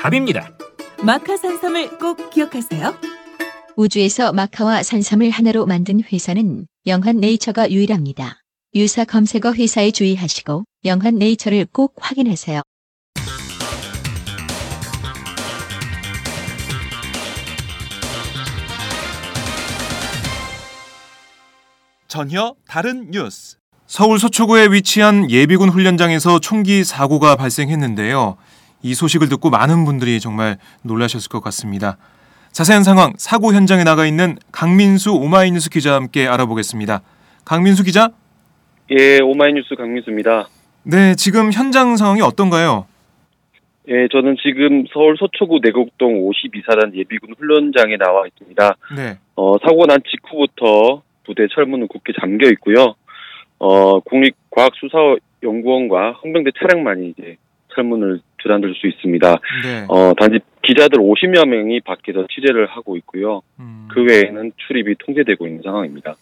답입니다. 마카 산삼을 꼭 기억하세요. 우주에서 마카와 산삼을 하나로 만든 회사는 영한 네이처가 유일합니다. 유사 검색어 회사에 주의하시고 영한 네이처를 꼭 확인하세요. 전혀 다른 뉴스. 서울 서초구에 위치한 예비군 훈련장에서 총기 사고가 발생했는데요. 이 소식을 듣고 많은 분들이 정말 놀라셨을 것 같습니다. 자세한 상황 사고 현장에 나가 있는 강민수 오마이뉴스 기자와 함께 알아보겠습니다. 강민수 기자? 예, 오마이뉴스 강민수입니다. 네, 지금 현장 상황이 어떤가요? 예, 저는 지금 서울 서초구 내곡동 52사단 예비군 훈련장에 나와 있습니다. 네. 어, 사고가 난 직후부터 부대 철문은 굳게 잠겨 있고요. 어, 국립과학수사연구원과 헌병대 차량만이 이제 철문을 드나들 수 있습니다. 네. 어, 단지 기자들 50여 명이 밖에서 취재를 하고 있고요. 음, 그 외에는 출입이 통제되고 있는 상황입니다.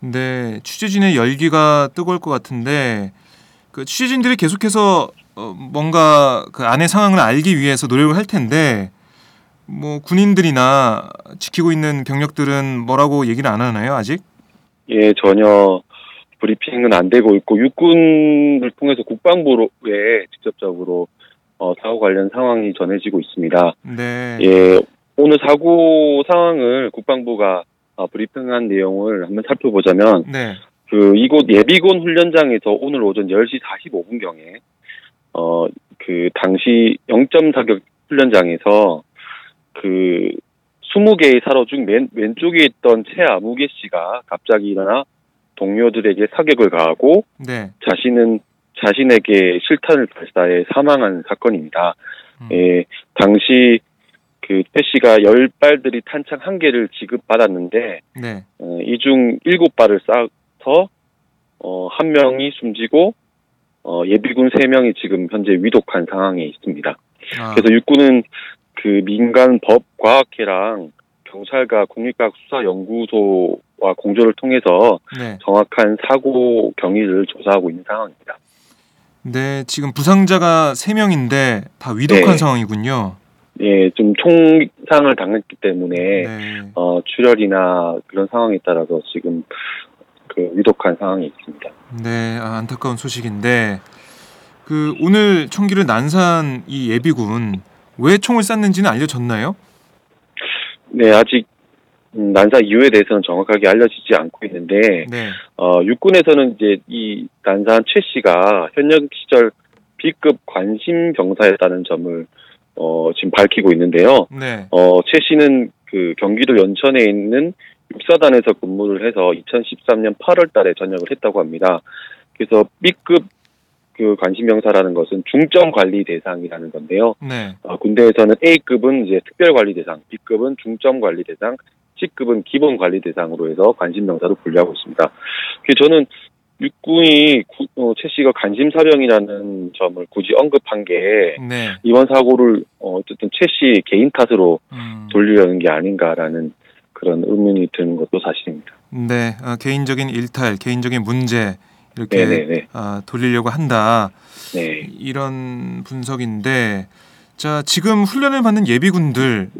네, 취재진의 열기가 뜨거울 것 같은데 그 취재진들이 계속해서 어, 뭔가 그 안의 상황을 알기 위해서 노력을 할 텐데 뭐 군인들이나 지키고 있는 병력들은 뭐라고 얘기를 안 하나요 아직? 예, 전혀 브리핑은 안 되고 있고 육군을 통해서 국방부에 직접적으로 어, 사고 관련 상황이 전해지고 있습니다. 네. 예, 오늘 사고 상황을 국방부가 어, 브리핑한 내용을 한번 살펴보자면 네. 그 이곳 예비군 훈련장에서 오늘 오전 10시 45분경에 어 그 당시 0점 사격 훈련장에서 그 20개의 사로 중 맨, 왼쪽에 있던 최 아무개 씨가 갑자기 일어나 동료들에게 사격을 가하고 네. 자신은 자신에게 실탄을 발사해 사망한 사건입니다. 음. 예, 당시 그최 씨가 열 발들이 탄창 한 개를 지급받았는데 네. 어, 이중 일곱 발을 쏴서 어, 한 명이 숨지고 어, 예비군 세 명이 지금 현재 위독한 상황에 있습니다. 아, 그래서 육군은 그 민간 법과학회랑 경찰과 국립과학수사연구소와 공조를 통해서 네. 정확한 사고 경위를 조사하고 있는 상황입니다. 네, 지금 부상자가 세명인데다 위독한 네. 상황이군요. 예, 좀 총상을 당했기 때문에 네. 어, 출혈이나 그런 상황에 따라서 지금 그 위독한 상황이 있습니다. 네, 아, 안타까운 소식인데 그 오늘 총기를 난사한 이 예비군 왜 총을 쐈는지는 알려졌나요? 네, 아직 음, 난사 이유에 대해서는 정확하게 알려지지 않고 있는데 네. 어, 육군에서는 이제 이 난사한 최 씨가 현역 시절 B급 관심 병사였다는 점을 어, 지금 밝히고 있는데요. 네. 어, 최 씨는 그 경기도 연천에 있는 육사단에서 근무를 해서 2013년 8월 달에 전역을 했다고 합니다. 그래서 B급 그 관심병사라는 것은 중점 관리 대상이라는 건데요. 네. 어, 군대에서는 A급은 이제 특별 관리 대상, B급은 중점 관리 대상, C급은 기본 관리 대상으로 해서 관심병사로 분류하고 있습니다. 그래서 저는 육군이 구- 어, 최 씨가 관심 사병이라는 점을 굳이 언급한 게 네. 이번 사고를 어, 어쨌든 최 씨 개인 탓으로 음, 돌리려는 게 아닌가라는 그런 의문이 드는 것도 사실입니다. 네. 어, 개인적인 일탈, 개인적인 문제 이렇게. 아, 돌리려고 한다. 네. 이런 분석인데 자 지금 훈련을 받는 예비군들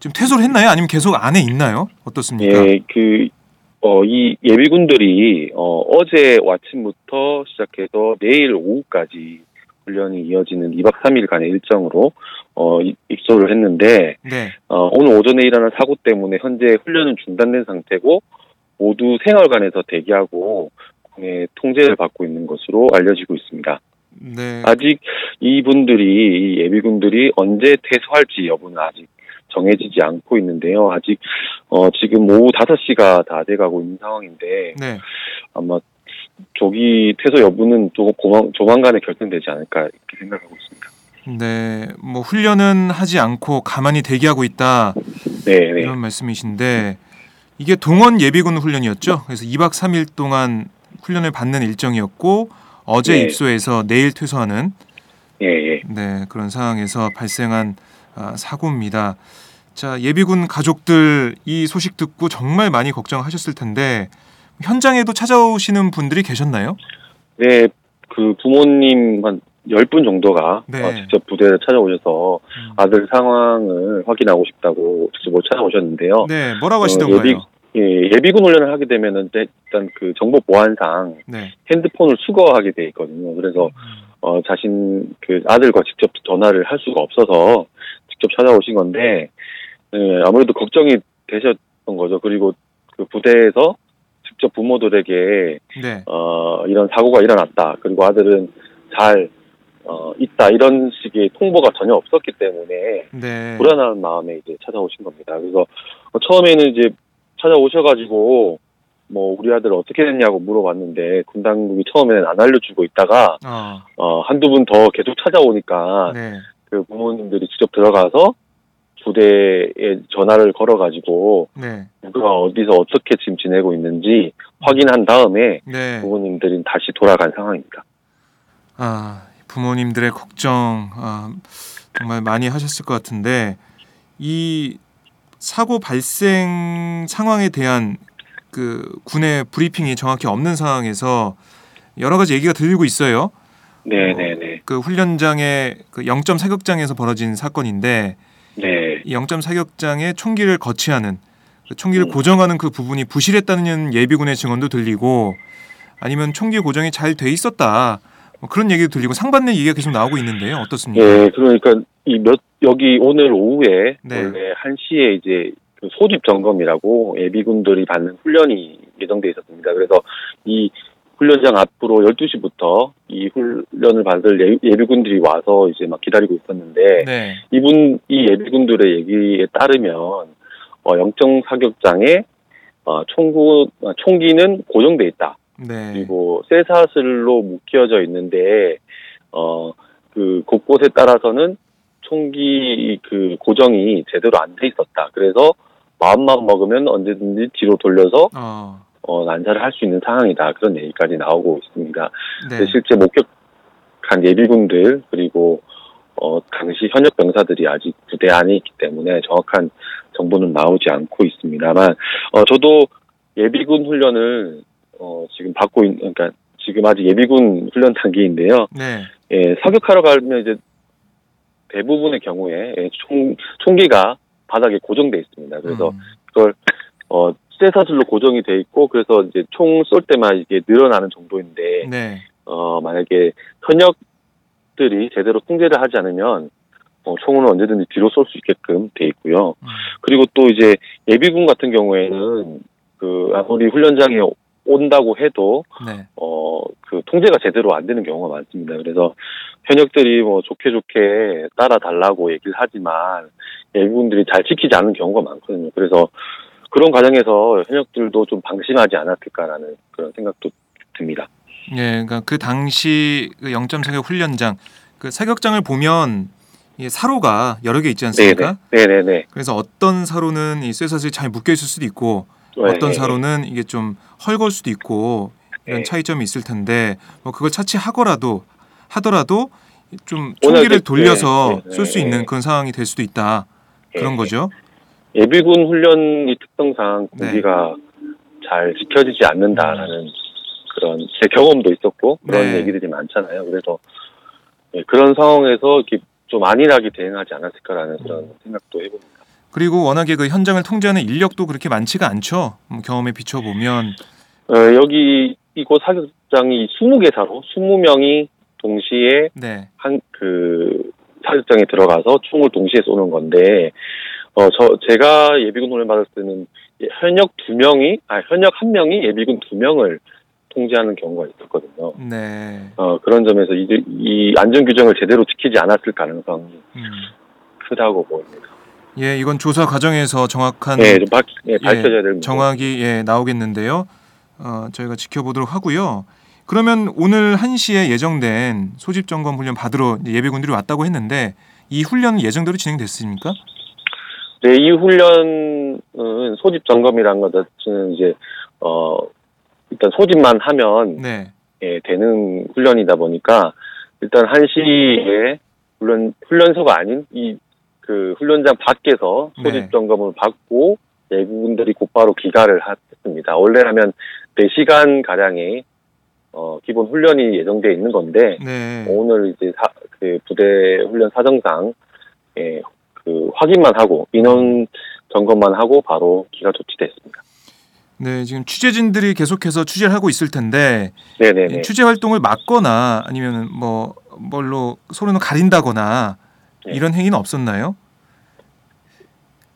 지금 퇴소를 했나요? 아니면 계속 안에 있나요? 어떻습니까? 예, 그, 어, 이 예비군들이, 어, 어제 아침부터 시작해서 내일 오후까지 훈련이 이어지는 2박 3일간의 일정으로, 어, 이- 입소를 했는데, 네. 어, 오늘 오전에 일어난 사고 때문에 현재 훈련은 중단된 상태고, 모두 생활관에서 대기하고, 예, 통제를 받고 있는 것으로 알려지고 있습니다. 네. 아직 이분들이, 이 예비군들이 언제 퇴소할지 여부는 아직 정해지지 않고 있는데요. 아직, 어, 지금 오후 5시가 다 돼가고 있는 상황인데, 네. 아마 조기 퇴소 여부는 또 고만, 조만간에 결정되지 않을까 이렇게 생각하고 있습니다. 네. 뭐 훈련은 하지 않고 가만히 대기하고 있다. 네, 네. 이런 말씀이신데 이게 동원 예비군 훈련이었죠. 그래서 2박 3일 동안 훈련을 받는 일정이었고 어제 네. 입소해서 내일 퇴소하는 예, 예. 네, 그런 상황에서 발생한 아, 사고입니다. 자, 예비군 가족들 이 소식 듣고 정말 많이 걱정하셨을 텐데 현장에도 찾아오시는 분들이 계셨나요? 네, 그 부모님 한 10분 정도가 네. 어, 직접 부대를 찾아오셔서 음. 아들 상황을 확인하고 싶다고 직접 못 찾아오셨는데요. 네, 뭐라고 어, 하시던가요? 예비- 예, 예비군 훈련을 하게 되면은 일단 그 정보 보안상 네. 핸드폰을 수거하게 돼 있거든요. 그래서 어, 자신 그 아들과 직접 전화를 할 수가 없어서 직접 찾아오신 건데 예, 아무래도 걱정이 되셨던 거죠. 그리고 그 부대에서 직접 부모들에게 네. 어, 이런 사고가 일어났다. 그리고 아들은 잘 어, 있다. 이런 식의 통보가 전혀 없었기 때문에 네. 불안한 마음에 이제 찾아오신 겁니다. 그래서 어, 처음에는 이제 찾아오셔가지고 뭐 우리 아들 어떻게 됐냐고 물어봤는데 군 당국이 처음에는 안 알려주고 있다가 어, 어, 한두 분 더 계속 찾아오니까 네. 그 부모님들이 직접 들어가서 부대에 전화를 걸어가지고 네. 누가 어디서 어떻게 지금 지내고 있는지 확인한 다음에 네. 부모님들은 다시 돌아간 상황입니다. 아, 부모님들의 걱정 아, 정말 많이 하셨을 것 같은데 이 사고 발생 상황에 대한 그 군의 브리핑이 정확히 없는 상황에서 여러 가지 얘기가 들리고 있어요. 네네네. 그 훈련장의 그 0점 사격장에서 벌어진 사건인데 네. 이 0점 사격장에 총기를 거치하는 그 총기를 음. 고정하는 그 부분이 부실했다는 예비군의 증언도 들리고 아니면 총기 고정이 잘 돼 있었다 뭐 그런 얘기도 들리고 상반된 얘기가 계속 나오고 있는데요 어떻습니까? 예, 그러니까 이 몇 여기 오늘 오후에 네. 원래 1시에 이제 그 소집 점검이라고 예비군들이 받는 훈련이 예정돼 있었습니다. 그래서 이 훈련장 앞으로 12시부터 이 훈련을 받을 예- 예비군들이 와서 이제 막 기다리고 있었는데 네, 이분 이 예비군들의 얘기에 따르면 어, 영정 사격장에 어, 총구 어, 총기는 고정돼 있다. 네, 그리고 쇠사슬로 묶여져 있는데 어 그 곳곳에 따라서는 총기 그 고정이 제대로 안 돼 있었다. 그래서 마음만 먹으면 언제든지 뒤로 돌려서 어, 어 난사를 할 수 있는 상황이다. 그런 얘기까지 나오고 있습니다. 네, 실제 목격한 예비군들 그리고 어 당시 현역 병사들이 아직 부대 안에 있기 때문에 정확한 정보는 나오지 않고 있습니다만 어 저도 예비군 훈련을 어 지금 받고 있 그러니까 지금 아직 예비군 훈련 단계인데요. 네, 예, 사격하러 가면 이제 대부분의 경우에 예, 총 총기가 바닥에 고정돼 있습니다. 그래서 음, 그걸 어 쇠사슬로 고정이 돼 있고 그래서 이제 총 쏠 때만 이게 늘어나는 정도인데 네, 어, 만약에 현역들이 제대로 통제를 하지 않으면 어, 총은 언제든지 뒤로 쏠 수 있게끔 돼 있고요. 음, 그리고 또 이제 예비군 같은 경우에는 그 아무리 훈련장에 온다고 해도 네, 어, 그 통제가 제대로 안 되는 경우가 많습니다. 그래서 현역들이 뭐 좋게 좋게 따라 달라고 얘기를 하지만 예비군들이 잘 지키지 않는 경우가 많거든요. 그래서 그런 과정에서 현역들도 좀 방심하지 않았을까라는 그런 생각도 듭니다. 예, 그러니까 그 당시 그 0점 사격 훈련장 그 사격장을 보면 이 사로가 여러 개 있지 않습니까? 네네. 네네네. 그래서 어떤 사로는 이 쇠사슬이 잘 묶여 있을 수도 있고 어떤 네. 사로는 이게 좀 헐거울 수도 있고 이런 네. 차이점이 있을 텐데 뭐 그걸 차치하거라도 하더라도 좀 총기를 돌려서 네, 네, 쏠수 네. 있는 그런 상황이 될 수도 있다 그런 네. 거죠. 예비군 훈련의 특성상 네. 군기가 잘 지켜지지 않는다라는 그런 제 경험도 있었고 그런 네. 얘기들이 많잖아요. 그래서 예, 그런 상황에서 이렇게 좀 안일하게 대응하지 않았을까라는 그런 생각도 해봅니다. 그리고 워낙에 그 현장을 통제하는 인력도 그렇게 많지가 않죠. 뭐 경험에 비춰 보면 어, 여기 이곳 사격장이 20개 사로 20명이 동시에 네, 한그 사격장에 들어가서 총을 동시에 쏘는 건데 어 저 제가 예비군 훈련 받을 때는 예, 현역 두 명이 아 현역 한 명이 예비군 두 명을 통제하는 경우가 있었거든요. 네, 어 그런 점에서 이, 이 안전 규정을 제대로 지키지 않았을 가능성이 음. 크다고 보입니다. 예, 이건 조사 과정에서 정확한 네, 좀 박, 예, 밝혀져야 될 문제. 정확히 예, 나오겠는데요. 어, 저희가 지켜보도록 하고요. 그러면 오늘 1시에 예정된 소집 점검 훈련 받으러 이제 예비군들이 왔다고 했는데 이 훈련은 예정대로 진행됐습니까? 네, 이 훈련은 소집 점검이라는 것은 이제 어 일단 소집만 하면 네. 예, 되는 훈련이다 보니까 일단 한 시에 훈련 훈련소가 아닌 이 그 훈련장 밖에서 소집 네. 점검을 받고 예비군들이 곧바로 귀가를 했습니다. 원래라면 4시간 가량의 어 기본 훈련이 예정돼 있는 건데 네. 오늘 이제 사, 그 부대 훈련 사정상 예, 그 확인만 하고 인원 점검만 하고 바로 기가 조치됐습니다. 네, 지금 취재진들이 계속해서 취재를 하고 있을 텐데 네네네. 이 취재 활동을 막거나 아니면 뭐 뭘로 소리는 가린다거나 네. 이런 행위는 없었나요?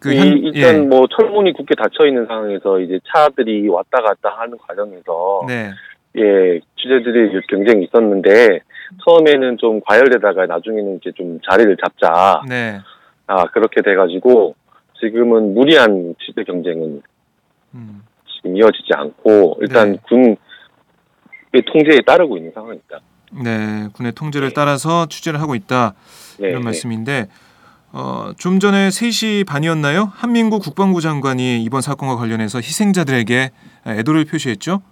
그 이, 현, 일단 예. 뭐 철문이 굳게 닫혀 있는 상황에서 이제 차들이 왔다 갔다 하는 과정에서 네. 예 취재들이 경쟁이 있었는데 처음에는 좀 과열되다가 나중에는 이제 좀 자리를 잡자 네. 아 그렇게 돼가지고 지금은 무리한 취재 경쟁은 음. 지금 이어지지 않고 일단 네. 군의 통제에 따르고 있는 상황입니다. 네, 군의 통제를 네. 따라서 취재를 하고 있다. 네, 이런 네. 말씀인데 어, 좀 전에 3시 반이었나요? 한민구 국방부 장관이 이번 사건과 관련해서 희생자들에게 애도를 표시했죠.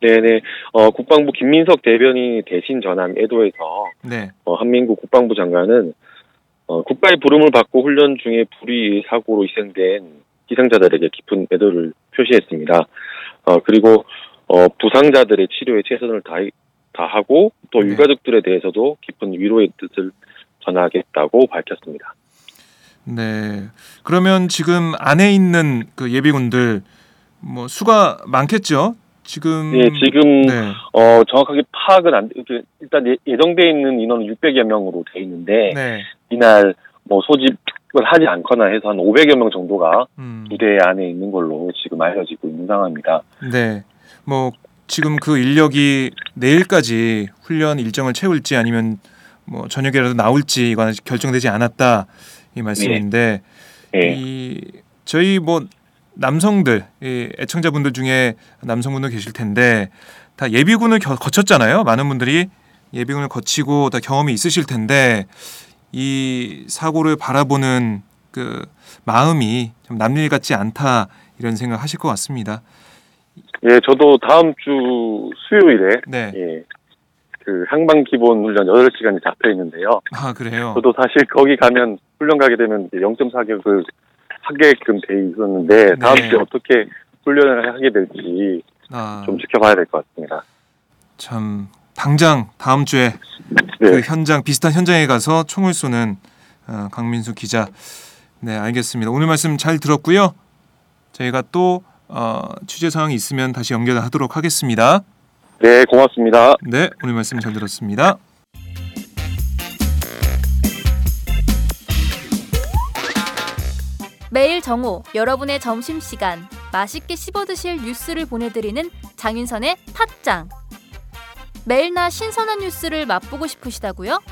네네. 어, 국방부 김민석 대변인이 대신 전한 애도에서 네. 어, 한민구 국방부 장관은 어, 국가의 부름을 받고 훈련 중에 불의 사고로 희생된 희생자들에게 깊은 애도를 표시했습니다. 어, 그리고 어, 부상자들의 치료에 최선을 다, 다하고 또 네. 유가족들에 대해서도 깊은 위로의 뜻을 전하겠다고 밝혔습니다. 네. 그러면 지금 안에 있는 그 예비군들 뭐 수가 많겠죠? 지금 예, 지금 네. 어, 정확하게 파악은 안, 일단 예, 예정돼 있는 인원은 600여 명으로 돼 있는데 네. 이날 뭐 소집을 하지 않거나 해서 한 500여 명 정도가 음. 부대 안에 있는 걸로 지금 알려지고 있는 상황입니다. 네. 뭐 지금 그 인력이 내일까지 훈련 일정을 채울지 아니면 뭐 저녁에라도 나올지 이건 아직 결정되지 않았다 이 말씀인데 예. 이 저희 뭐 남성들 이 애청자분들 중에 남성분들 계실 텐데 다 예비군을 겨- 거쳤잖아요. 많은 분들이 예비군을 거치고 다 경험이 있으실 텐데 이 사고를 바라보는 그 마음이 좀 남일 같지 않다 이런 생각 하실 것 같습니다. 예, 저도 다음 주 수요일에 네. 예, 그 항방 기본 훈련 8시간이 잡혀 있는데요. 아 그래요. 저도 사실 거기 가면 훈련 가게 되면 이제 0점 사격을 하게끔 돼 있었는데 다음 네. 주에 어떻게 훈련을 하게 될지 아, 좀 지켜봐야 될 것 같습니다. 참 당장 다음 주에 네. 그 현장 비슷한 현장에 가서 총을 쏘는 어, 강민수 기자. 네 알겠습니다. 오늘 말씀 잘 들었고요. 저희가 또 어, 취재 사항이 있으면 다시 연결하도록 하겠습니다. 네, 고맙습니다. 네 오늘 말씀 잘 들었습니다. 매일 정오 여러분의 점심 시간 맛있게 씹어 드실 뉴스를 보내드리는 장윤선의 팟짱 매일나 신선한 뉴스를 맛보고 싶으시다고요?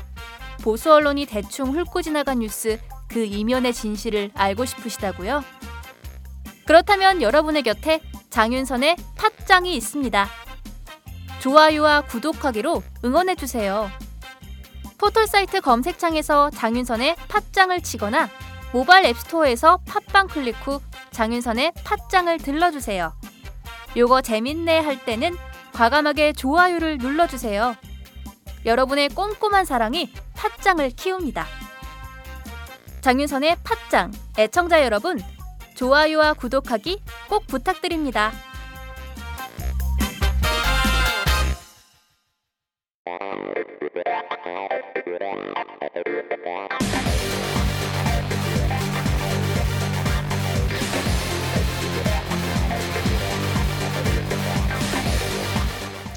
보수 언론이 대충 훑고 지나간 뉴스 그 이면의 진실을 알고 싶으시다고요? 그렇다면 여러분의 곁에 장윤선의 팟짱이 있습니다. 좋아요와 구독하기로 응원해주세요. 포털사이트 검색창에서 장윤선의 팟짱을 치거나 모바일 앱스토어에서 팟빵 클릭 후 장윤선의 팟짱을 들러주세요. 요거 재밌네 할 때는 과감하게 좋아요를 눌러주세요. 여러분의 꼼꼼한 사랑이 팟짱을 키웁니다. 장윤선의 팥짱 애청자 여러분, 좋아요와 구독하기 꼭 부탁드립니다.